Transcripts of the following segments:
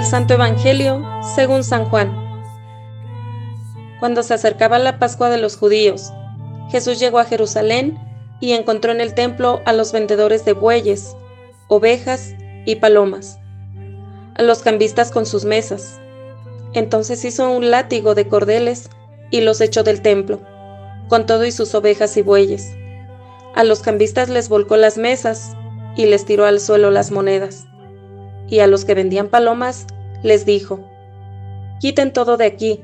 Del Santo Evangelio según San Juan. Cuando se acercaba la Pascua de los judíos, Jesús llegó a Jerusalén y encontró en el templo a los vendedores de bueyes, ovejas y palomas, a los cambistas con sus mesas. Entonces hizo un látigo de cordeles y los echó del templo, con todo y sus ovejas y bueyes. A los cambistas les volcó las mesas y les tiró al suelo las monedas. Y a los que vendían palomas les dijo, Quiten todo de aquí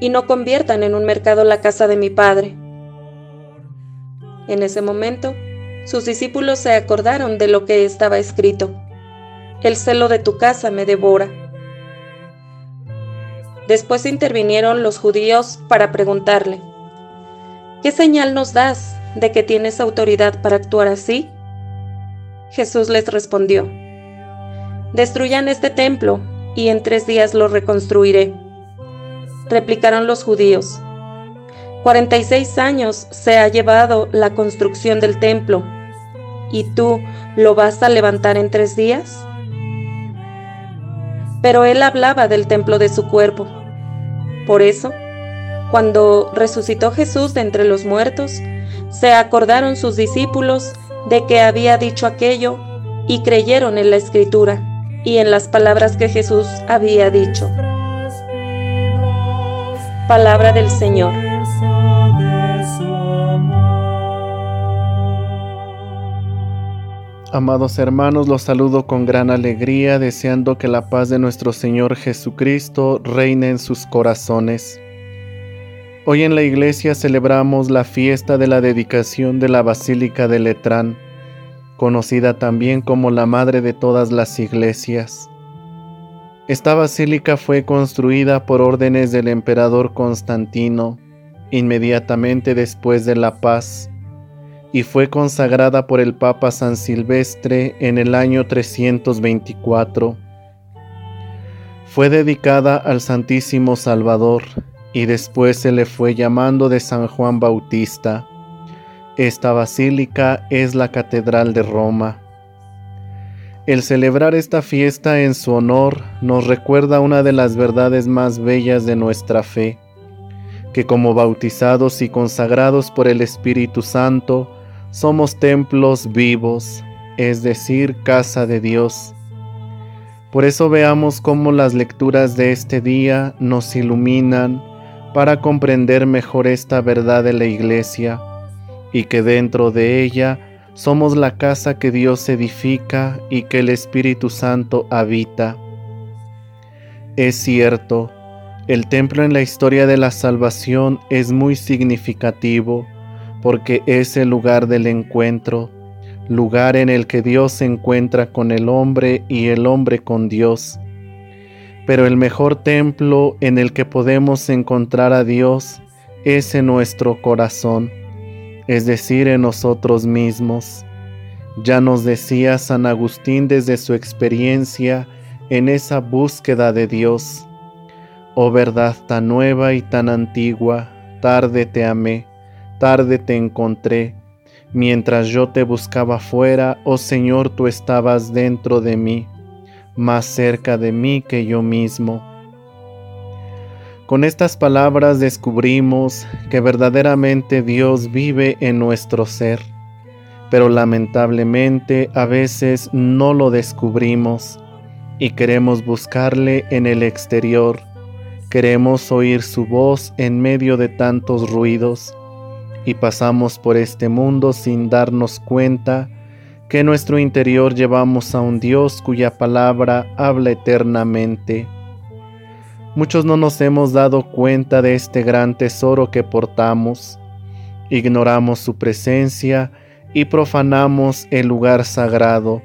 y no conviertan en un mercado la casa de mi padre. En ese momento, sus discípulos se acordaron de lo que estaba escrito. El celo de tu casa me devora. Después intervinieron los judíos para preguntarle, ¿qué señal nos das de que tienes autoridad para actuar así? Jesús les respondió, Destruyan este templo y en tres días lo reconstruiré. Replicaron los judíos, 46 años se ha llevado la construcción del templo, ¿y tú lo vas a levantar en tres días? Pero él hablaba del templo de su cuerpo. Por eso, cuando resucitó Jesús de entre los muertos, se acordaron sus discípulos de que había dicho aquello y creyeron en la escritura y en las palabras que Jesús había dicho. Palabra del Señor. Amados hermanos, los saludo con gran alegría, deseando que la paz de nuestro Señor Jesucristo reine en sus corazones. Hoy en la iglesia celebramos la fiesta de la dedicación de la Basílica de Letrán, conocida también como la Madre de todas las iglesias. Esta basílica fue construida por órdenes del emperador Constantino inmediatamente después de la paz y fue consagrada por el Papa San Silvestre en el año 324. Fue dedicada al Santísimo Salvador y después se le fue llamando de San Juan Bautista. Esta basílica es la Catedral de Roma. El celebrar esta fiesta en su honor nos recuerda una de las verdades más bellas de nuestra fe, que como bautizados y consagrados por el Espíritu Santo, somos templos vivos, es decir, casa de Dios. Por eso veamos cómo las lecturas de este día nos iluminan para comprender mejor esta verdad de la iglesia y que dentro de ella somos la casa que Dios edifica y que el Espíritu Santo habita. Es cierto, el templo en la historia de la salvación es muy significativo porque es el lugar del encuentro, lugar en el que Dios se encuentra con el hombre y el hombre con Dios. Pero el mejor templo en el que podemos encontrar a Dios es en nuestro corazón, es decir, en nosotros mismos. Ya nos decía San Agustín desde su experiencia en esa búsqueda de Dios. Oh verdad tan nueva y tan antigua, tarde te amé tarde te encontré. Mientras yo te buscaba fuera, oh Señor, tú estabas dentro de mí, más cerca de mí que yo mismo. Con estas palabras descubrimos que verdaderamente Dios vive en nuestro ser, pero lamentablemente a veces no lo descubrimos y queremos buscarle en el exterior, queremos oír su voz en medio de tantos ruidos y pasamos por este mundo sin darnos cuenta que en nuestro interior llevamos a un Dios cuya palabra habla eternamente. Muchos no nos hemos dado cuenta de este gran tesoro que portamos, ignoramos su presencia y profanamos el lugar sagrado,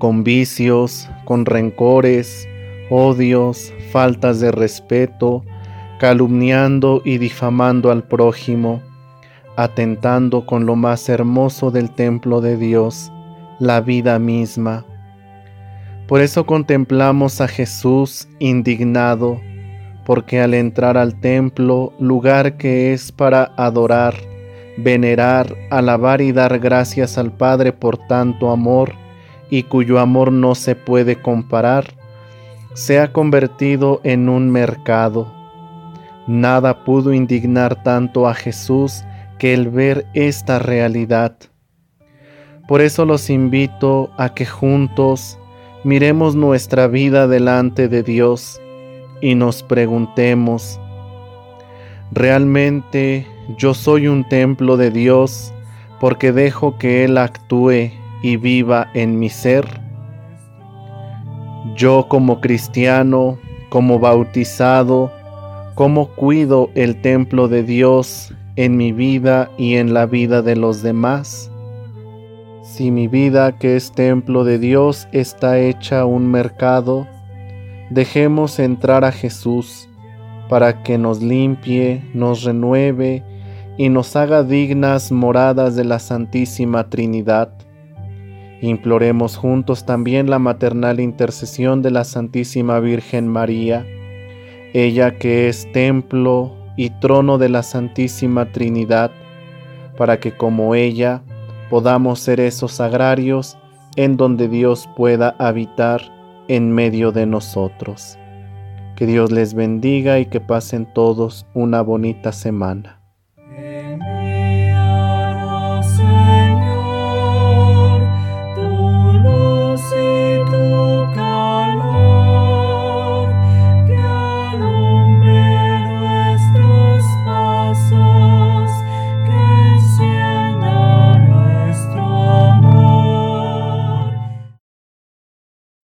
con vicios, con rencores, odios, faltas de respeto, calumniando y difamando al prójimo, atentando con lo más hermoso del templo de Dios, la vida misma. Por eso contemplamos a Jesús indignado, porque al entrar al templo, lugar que es para adorar, venerar, alabar y dar gracias al Padre por tanto amor, y cuyo amor no se puede comparar, se ha convertido en un mercado. Nada pudo indignar tanto a Jesús que el ver esta realidad. Por eso los invito a que juntos miremos nuestra vida delante de Dios y nos preguntemos, ¿realmente yo soy un templo de Dios porque dejo que Él actúe y viva en mi ser? Yo como cristiano, como bautizado, ¿cómo cuido el templo de Dios en mi vida y en la vida de los demás? Si mi vida, que es templo de Dios, está hecha un mercado, dejemos entrar a Jesús para que nos limpie, nos renueve y nos haga dignas moradas de la Santísima Trinidad. Imploremos juntos también la maternal intercesión de la Santísima Virgen María, ella que es templo y trono de la Santísima Trinidad, para que como ella podamos ser esos agrarios en donde Dios pueda habitar en medio de nosotros. Que Dios les bendiga y que pasen todos una bonita semana.